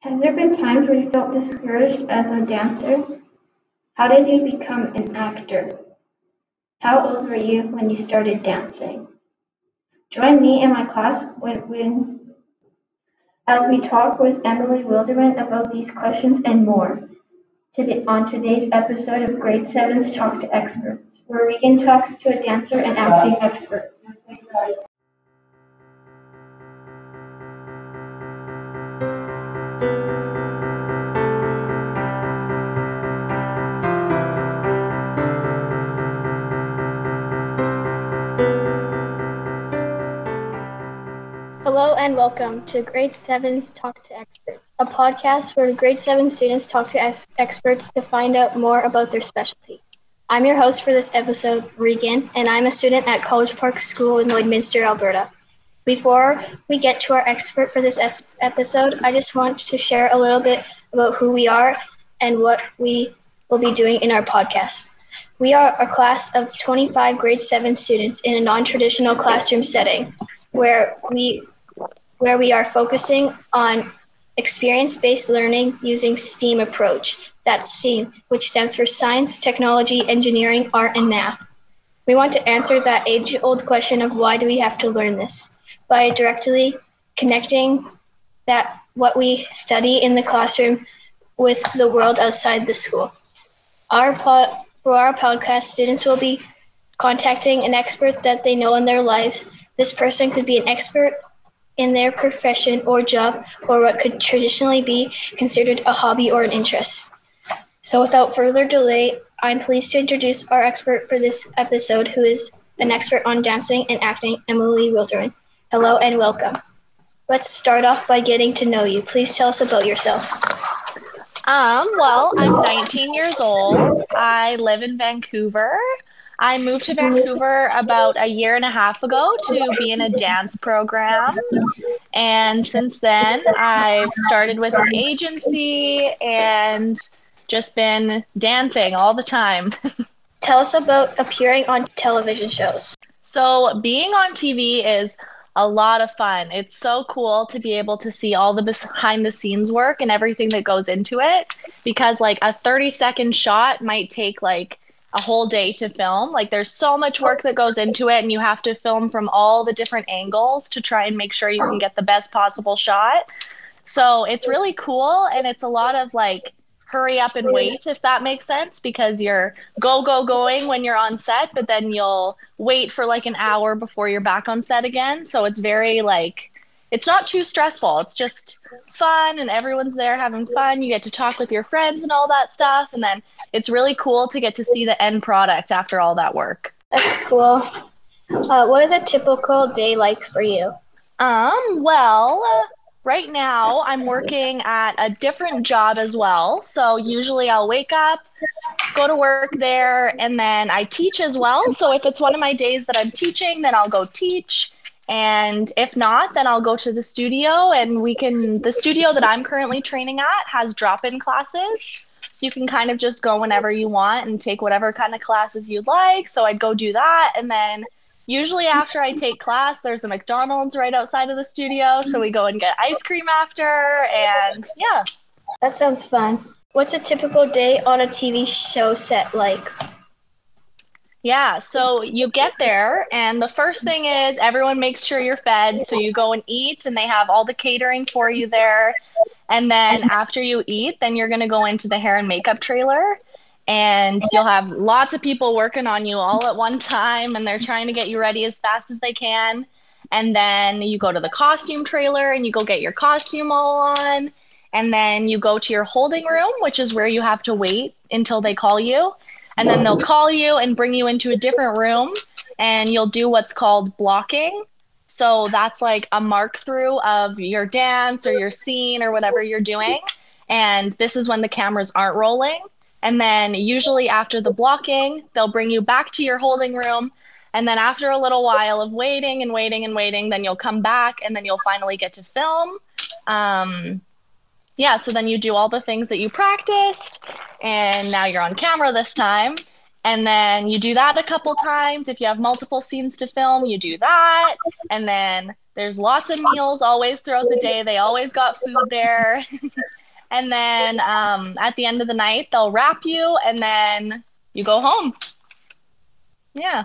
Has there been times where you felt discouraged as a dancer? How did you become an actor? How old were you when you started dancing? Join me in my class when, when as we talk with Emily Wilderman about these questions and more on today's episode of Grade 7's Talk to Experts, where Regan talks to a dancer and acting expert. And welcome to Grade 7's Talk to Experts, a podcast where grade 7 students talk to ex- experts to find out more about their specialty. I'm your host for this episode, Regan, and I'm a student at College Park School in Lloydminster, Alberta. Before we get to our expert for this es- episode, I just want to share a little bit about who we are and what we will be doing in our podcast. We are a class of 25 grade 7 students in a non traditional classroom setting where we where we are focusing on experience-based learning using STEAM approach. That's STEAM, which stands for science, technology, engineering, art, and math. We want to answer that age-old question of why do we have to learn this by directly connecting that what we study in the classroom with the world outside the school. Our pod, for our podcast, students will be contacting an expert that they know in their lives. This person could be an expert in their profession or job or what could traditionally be considered a hobby or an interest. So, without further delay, I'm pleased to introduce our expert for this episode, who is an expert on dancing and acting, Emily Wilderman. Hello and welcome. Let's start off by getting to know you. Please tell us about yourself. Um, well, I'm 19 years old. I live in Vancouver. I moved to Vancouver about a year and a half ago to be in a dance program. And since then, I've started with an agency and just been dancing all the time. Tell us about appearing on television shows. So, being on TV is a lot of fun. It's so cool to be able to see all the behind the scenes work and everything that goes into it because, like, a 30 second shot might take like a whole day to film. Like there's so much work that goes into it and you have to film from all the different angles to try and make sure you can get the best possible shot. So it's really cool and it's a lot of like hurry up and wait if that makes sense because you're go go going when you're on set but then you'll wait for like an hour before you're back on set again. So it's very like it's not too stressful. It's just fun and everyone's there having fun. You get to talk with your friends and all that stuff. And then it's really cool to get to see the end product after all that work. That's cool. Uh, what is a typical day like for you? Um, well, right now I'm working at a different job as well. So usually I'll wake up, go to work there, and then I teach as well. So if it's one of my days that I'm teaching, then I'll go teach and if not, then I'll go to the studio and we can. The studio that I'm currently training at has drop in classes. So you can kind of just go whenever you want and take whatever kind of classes you'd like. So I'd go do that. And then usually after I take class, there's a McDonald's right outside of the studio. So we go and get ice cream after. And yeah. That sounds fun. What's a typical day on a TV show set like? Yeah, so you get there, and the first thing is everyone makes sure you're fed. So you go and eat, and they have all the catering for you there. And then after you eat, then you're going to go into the hair and makeup trailer, and you'll have lots of people working on you all at one time, and they're trying to get you ready as fast as they can. And then you go to the costume trailer and you go get your costume all on. And then you go to your holding room, which is where you have to wait until they call you and then they'll call you and bring you into a different room and you'll do what's called blocking. So that's like a mark through of your dance or your scene or whatever you're doing. And this is when the cameras aren't rolling. And then usually after the blocking they'll bring you back to your holding room. And then after a little while of waiting and waiting and waiting then you'll come back and then you'll finally get to film. Um, yeah, so then you do all the things that you practiced, and now you're on camera this time. And then you do that a couple times. If you have multiple scenes to film, you do that. And then there's lots of meals always throughout the day. They always got food there. and then um, at the end of the night, they'll wrap you and then you go home. Yeah.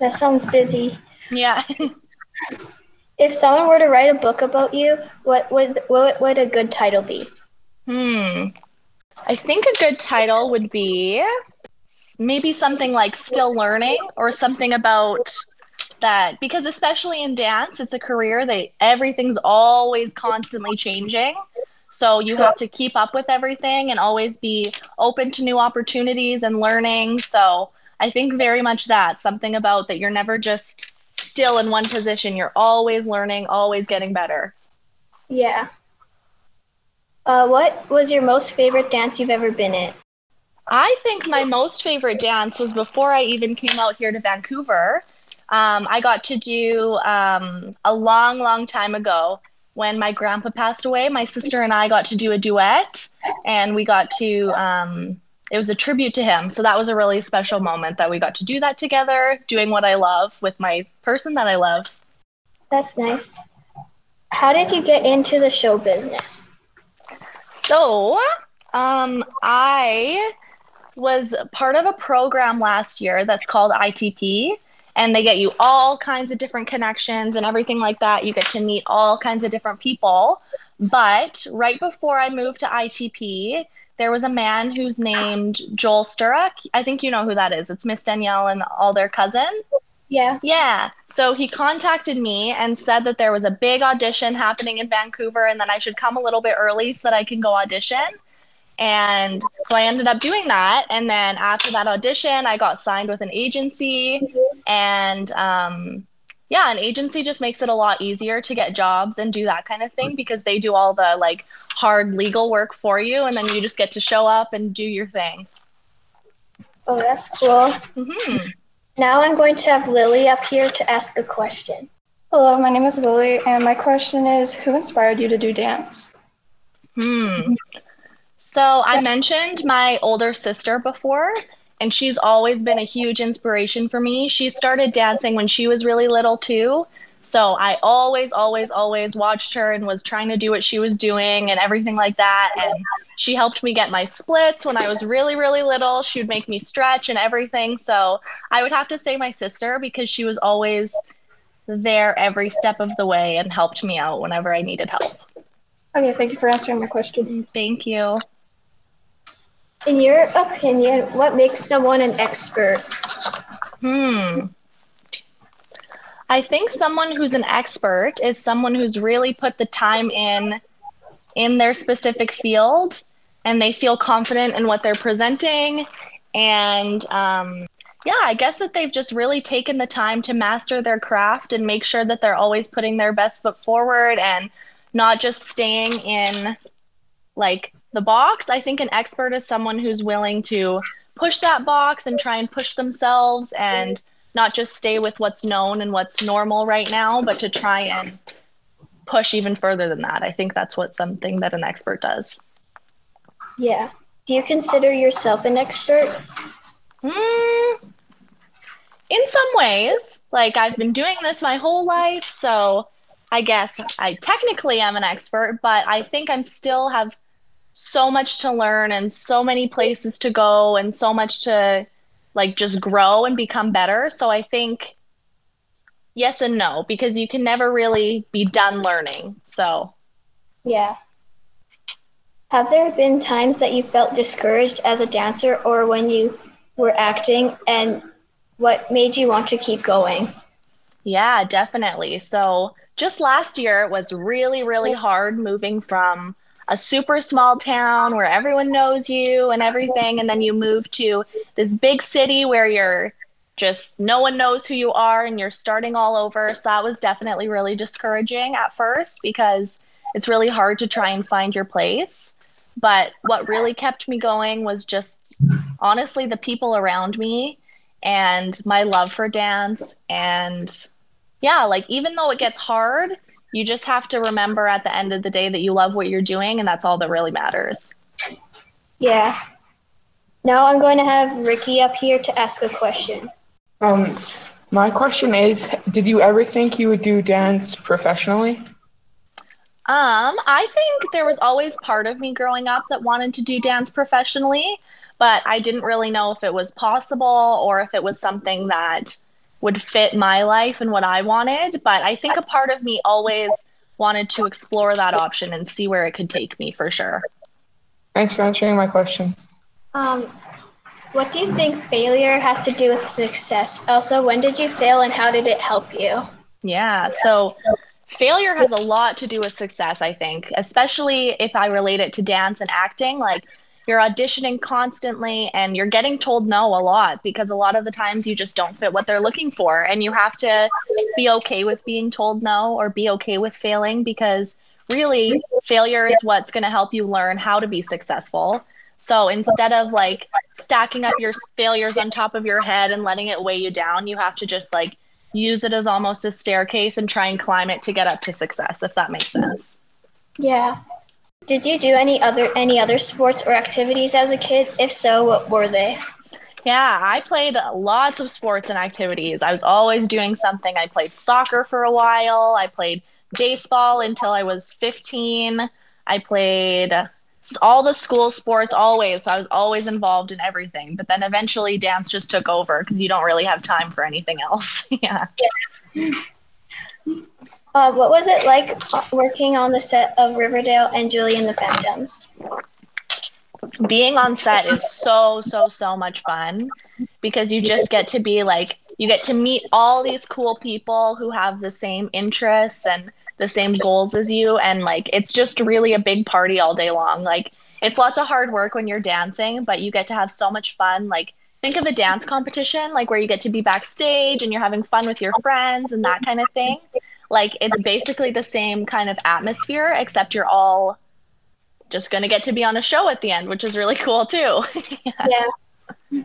That sounds busy. Yeah. if someone were to write a book about you, what would what would a good title be? Hmm. I think a good title would be maybe something like still learning or something about that because especially in dance it's a career that everything's always constantly changing so you have to keep up with everything and always be open to new opportunities and learning so i think very much that something about that you're never just still in one position you're always learning always getting better yeah uh, what was your most favorite dance you've ever been in I think my most favorite dance was before I even came out here to Vancouver. Um, I got to do um, a long, long time ago when my grandpa passed away. My sister and I got to do a duet, and we got to. Um, it was a tribute to him, so that was a really special moment that we got to do that together, doing what I love with my person that I love. That's nice. How did you get into the show business? So, um, I was part of a program last year that's called ITP and they get you all kinds of different connections and everything like that. You get to meet all kinds of different people. But right before I moved to ITP, there was a man who's named Joel Sturrock. I think you know who that is. It's Miss Danielle and all their cousin. Yeah. Yeah. So he contacted me and said that there was a big audition happening in Vancouver and that I should come a little bit early so that I can go audition. And so I ended up doing that. And then after that audition, I got signed with an agency. And um, yeah, an agency just makes it a lot easier to get jobs and do that kind of thing because they do all the like hard legal work for you. And then you just get to show up and do your thing. Oh, that's cool. Mm-hmm. Now I'm going to have Lily up here to ask a question. Hello, my name is Lily, and my question is Who inspired you to do dance? Hmm. So I mentioned my older sister before, and she's always been a huge inspiration for me. She started dancing when she was really little too. So I always, always, always watched her and was trying to do what she was doing and everything like that. And she helped me get my splits when I was really, really little. She would make me stretch and everything. So I would have to say my sister because she was always there every step of the way and helped me out whenever I needed help. Okay, thank you for answering my question. Thank you. In your opinion, what makes someone an expert? Hmm. I think someone who's an expert is someone who's really put the time in in their specific field and they feel confident in what they're presenting and um, yeah i guess that they've just really taken the time to master their craft and make sure that they're always putting their best foot forward and not just staying in like the box. I think an expert is someone who's willing to push that box and try and push themselves and not just stay with what's known and what's normal right now, but to try and push even further than that. I think that's what something that an expert does. Yeah. Do you consider yourself an expert? Mm, in some ways, like I've been doing this my whole life, so I guess I technically am an expert, but I think I'm still have so much to learn and so many places to go and so much to like just grow and become better. So I think yes and no because you can never really be done learning. So yeah. Have there been times that you felt discouraged as a dancer or when you were acting and what made you want to keep going? Yeah, definitely. So just last year it was really, really hard moving from a super small town where everyone knows you and everything. And then you move to this big city where you're just no one knows who you are and you're starting all over. So that was definitely really discouraging at first because it's really hard to try and find your place. But what really kept me going was just honestly the people around me and my love for dance and yeah, like even though it gets hard, you just have to remember at the end of the day that you love what you're doing and that's all that really matters. Yeah. Now I'm going to have Ricky up here to ask a question. Um, My question is Did you ever think you would do dance professionally? Um, I think there was always part of me growing up that wanted to do dance professionally, but I didn't really know if it was possible or if it was something that would fit my life and what I wanted. But I think a part of me always wanted to explore that option and see where it could take me for sure. Thanks for answering my question. Um, what do you think failure has to do with success? Also, when did you fail and how did it help you? Yeah, so failure has a lot to do with success, I think, especially if I relate it to dance and acting. Like, you're auditioning constantly and you're getting told no a lot because a lot of the times you just don't fit what they're looking for. And you have to be okay with being told no or be okay with failing because really failure is what's going to help you learn how to be successful. So instead of like stacking up your failures on top of your head and letting it weigh you down, you have to just like use it as almost a staircase and try and climb it to get up to success, if that makes sense. Yeah. Did you do any other any other sports or activities as a kid? If so, what were they? Yeah, I played lots of sports and activities. I was always doing something. I played soccer for a while. I played baseball until I was 15. I played all the school sports always so i was always involved in everything but then eventually dance just took over because you don't really have time for anything else yeah uh, what was it like working on the set of riverdale and julie and the phantoms? Being on set is so so so much fun because you just get to be like you get to meet all these cool people who have the same interests and the same goals as you. And like it's just really a big party all day long. Like it's lots of hard work when you're dancing but you get to have so much fun. Like think of a dance competition like where you get to be backstage and you're having fun with your friends and that kind of thing like it's basically the same kind of atmosphere except you're all just going to get to be on a show at the end which is really cool too yeah. yeah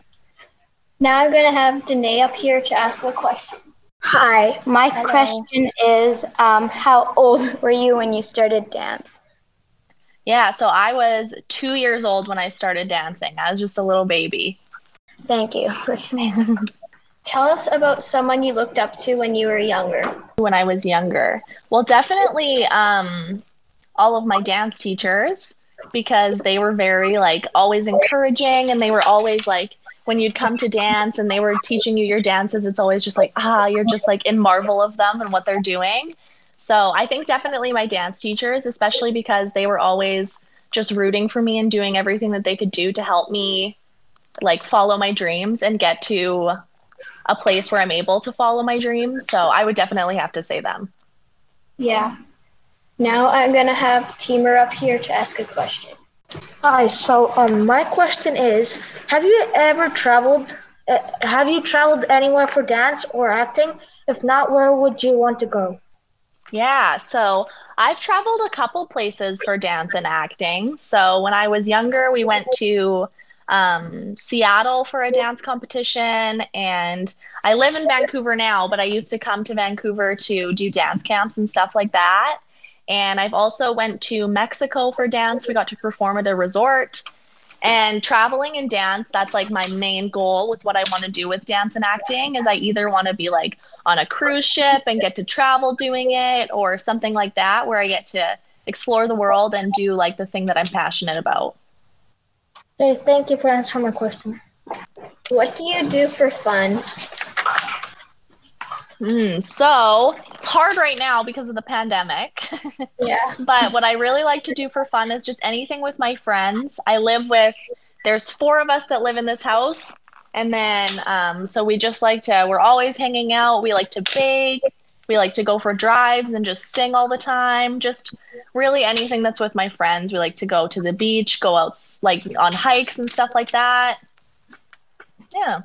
now i'm going to have danae up here to ask a question Hi, my Hello. question is um, How old were you when you started dance? Yeah, so I was two years old when I started dancing. I was just a little baby. Thank you. Tell us about someone you looked up to when you were younger. When I was younger. Well, definitely um, all of my dance teachers because they were very, like, always encouraging and they were always like, when you'd come to dance and they were teaching you your dances, it's always just like, ah, you're just like in marvel of them and what they're doing. So I think definitely my dance teachers, especially because they were always just rooting for me and doing everything that they could do to help me like follow my dreams and get to a place where I'm able to follow my dreams. So I would definitely have to say them. Yeah. Now I'm going to have Teamer up here to ask a question. Hi. So, um, my question is: Have you ever traveled? Uh, have you traveled anywhere for dance or acting? If not, where would you want to go? Yeah. So I've traveled a couple places for dance and acting. So when I was younger, we went to um, Seattle for a dance competition, and I live in Vancouver now, but I used to come to Vancouver to do dance camps and stuff like that. And I've also went to Mexico for dance. We got to perform at a resort. And traveling and dance, that's like my main goal with what I want to do with dance and acting is I either want to be like on a cruise ship and get to travel doing it or something like that where I get to explore the world and do like the thing that I'm passionate about. Hey, thank you for answering my question. What do you do for fun? Mm, so it's hard right now because of the pandemic. yeah. but what I really like to do for fun is just anything with my friends. I live with, there's four of us that live in this house. And then, um, so we just like to, we're always hanging out. We like to bake. We like to go for drives and just sing all the time. Just really anything that's with my friends. We like to go to the beach, go out like on hikes and stuff like that. Yeah.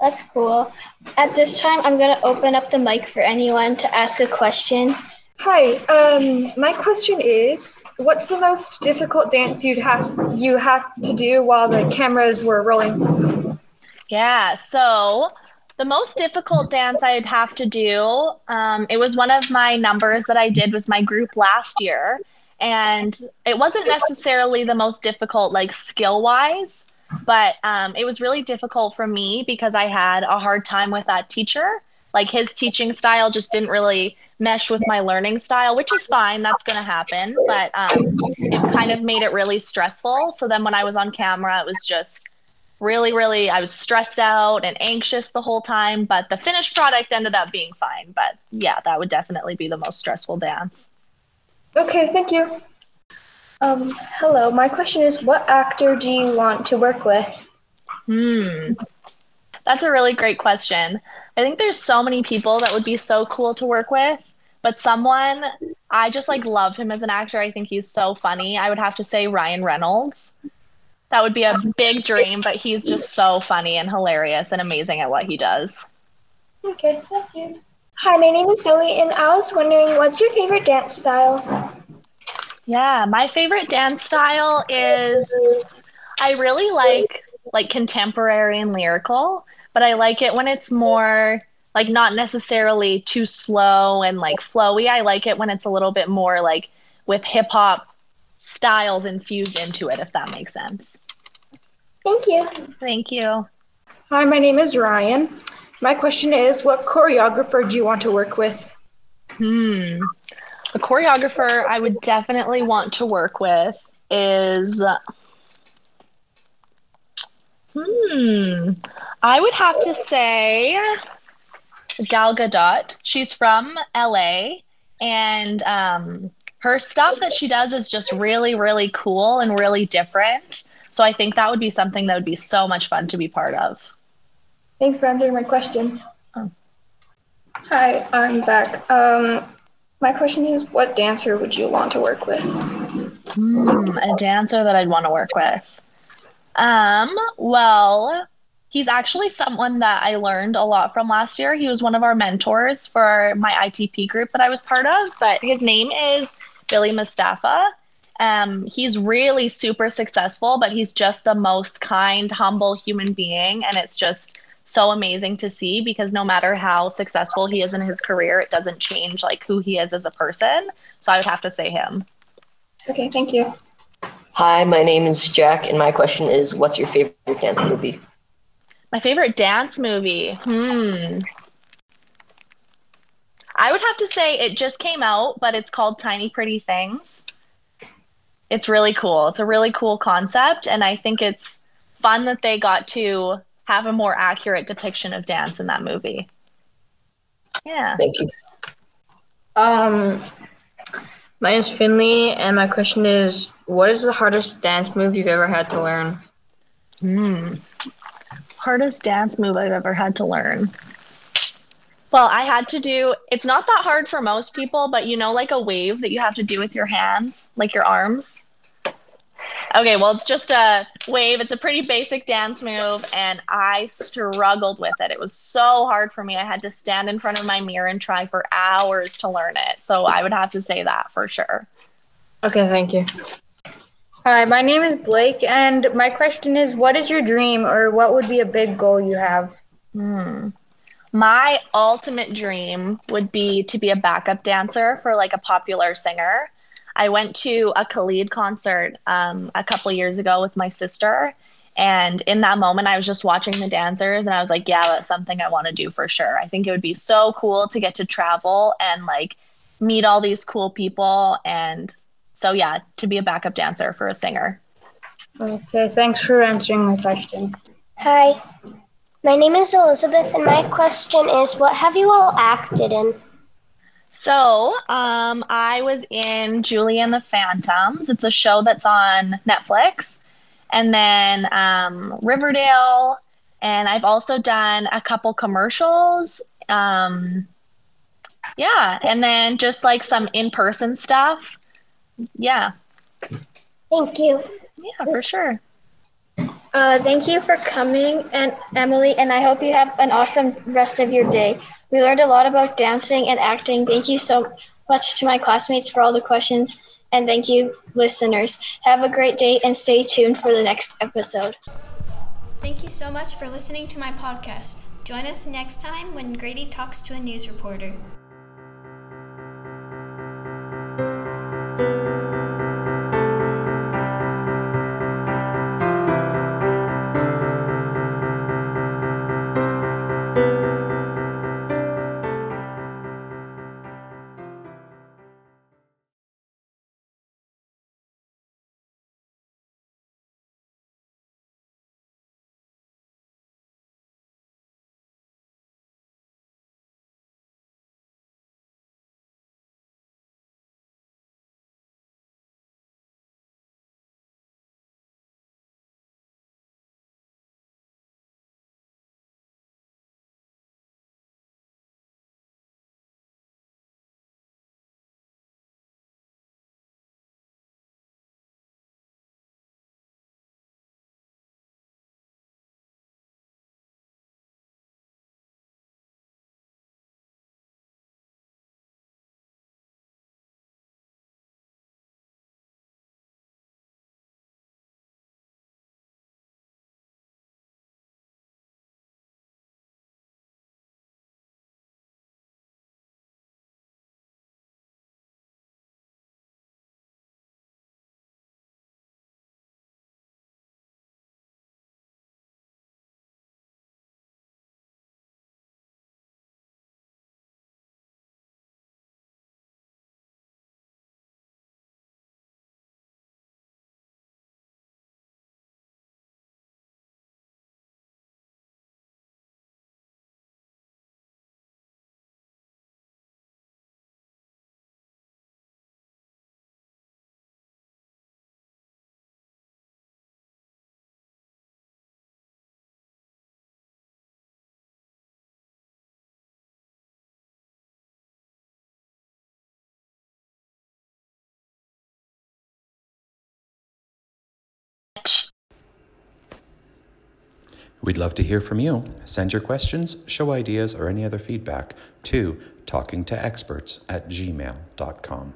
That's cool. At this time, I'm going to open up the mic for anyone to ask a question. Hi, um, my question is, what's the most difficult dance you'd have you have to do while the cameras were rolling? Yeah, so the most difficult dance I'd have to do, um, it was one of my numbers that I did with my group last year, and it wasn't necessarily the most difficult, like skill wise, but um, it was really difficult for me because I had a hard time with that teacher. Like his teaching style just didn't really mesh with my learning style, which is fine. That's going to happen. But um, it kind of made it really stressful. So then when I was on camera, it was just really, really, I was stressed out and anxious the whole time. But the finished product ended up being fine. But yeah, that would definitely be the most stressful dance. Okay, thank you. Um, hello, my question is what actor do you want to work with? Hmm. That's a really great question. I think there's so many people that would be so cool to work with, but someone I just like love him as an actor. I think he's so funny. I would have to say Ryan Reynolds. That would be a um, big dream, but he's just so funny and hilarious and amazing at what he does. Okay, thank you. Hi, my name is Zoe, and I was wondering what's your favorite dance style? Yeah, my favorite dance style is I really like like contemporary and lyrical, but I like it when it's more like not necessarily too slow and like flowy. I like it when it's a little bit more like with hip hop styles infused into it, if that makes sense. Thank you. Thank you. Hi, my name is Ryan. My question is what choreographer do you want to work with? Hmm. A choreographer I would definitely want to work with is. Hmm. I would have to say Gal Gadot. She's from LA, and um, her stuff that she does is just really, really cool and really different. So I think that would be something that would be so much fun to be part of. Thanks for answering my question. Oh. Hi, I'm back. Um, my question is what dancer would you want to work with? Hmm, a dancer that I'd want to work with. Um, well, he's actually someone that I learned a lot from last year. He was one of our mentors for my ITP group that I was part of, but his name is Billy Mustafa. Um, he's really super successful, but he's just the most kind, humble human being. And it's just so amazing to see because no matter how successful he is in his career, it doesn't change like who he is as a person. So I would have to say him. Okay, thank you. Hi, my name is Jack, and my question is what's your favorite dance movie? My favorite dance movie. Hmm. I would have to say it just came out, but it's called Tiny Pretty Things. It's really cool. It's a really cool concept, and I think it's fun that they got to have a more accurate depiction of dance in that movie. Yeah. Thank you. Um, my name is Finley, and my question is, what is the hardest dance move you've ever had to learn? Hmm. Hardest dance move I've ever had to learn. Well, I had to do, it's not that hard for most people, but you know, like a wave that you have to do with your hands, like your arms? Okay, well, it's just a wave. It's a pretty basic dance move, and I struggled with it. It was so hard for me. I had to stand in front of my mirror and try for hours to learn it. So I would have to say that for sure. Okay, thank you. Hi, my name is Blake, and my question is what is your dream or what would be a big goal you have? Hmm. My ultimate dream would be to be a backup dancer for like a popular singer. I went to a Khalid concert um, a couple years ago with my sister. And in that moment, I was just watching the dancers and I was like, yeah, that's something I want to do for sure. I think it would be so cool to get to travel and like meet all these cool people. And so, yeah, to be a backup dancer for a singer. Okay, thanks for answering my question. Hi, my name is Elizabeth, and my question is what have you all acted in? So, um, I was in Julie and the Phantoms. It's a show that's on Netflix. And then um, Riverdale. And I've also done a couple commercials. Um, yeah. And then just like some in person stuff. Yeah. Thank you. Yeah, for sure. Uh, thank you for coming, and Emily, and I hope you have an awesome rest of your day. We learned a lot about dancing and acting. Thank you so much to my classmates for all the questions, and thank you, listeners. Have a great day and stay tuned for the next episode. Thank you so much for listening to my podcast. Join us next time when Grady talks to a news reporter. We'd love to hear from you. Send your questions, show ideas, or any other feedback to talkingtoexperts at gmail.com.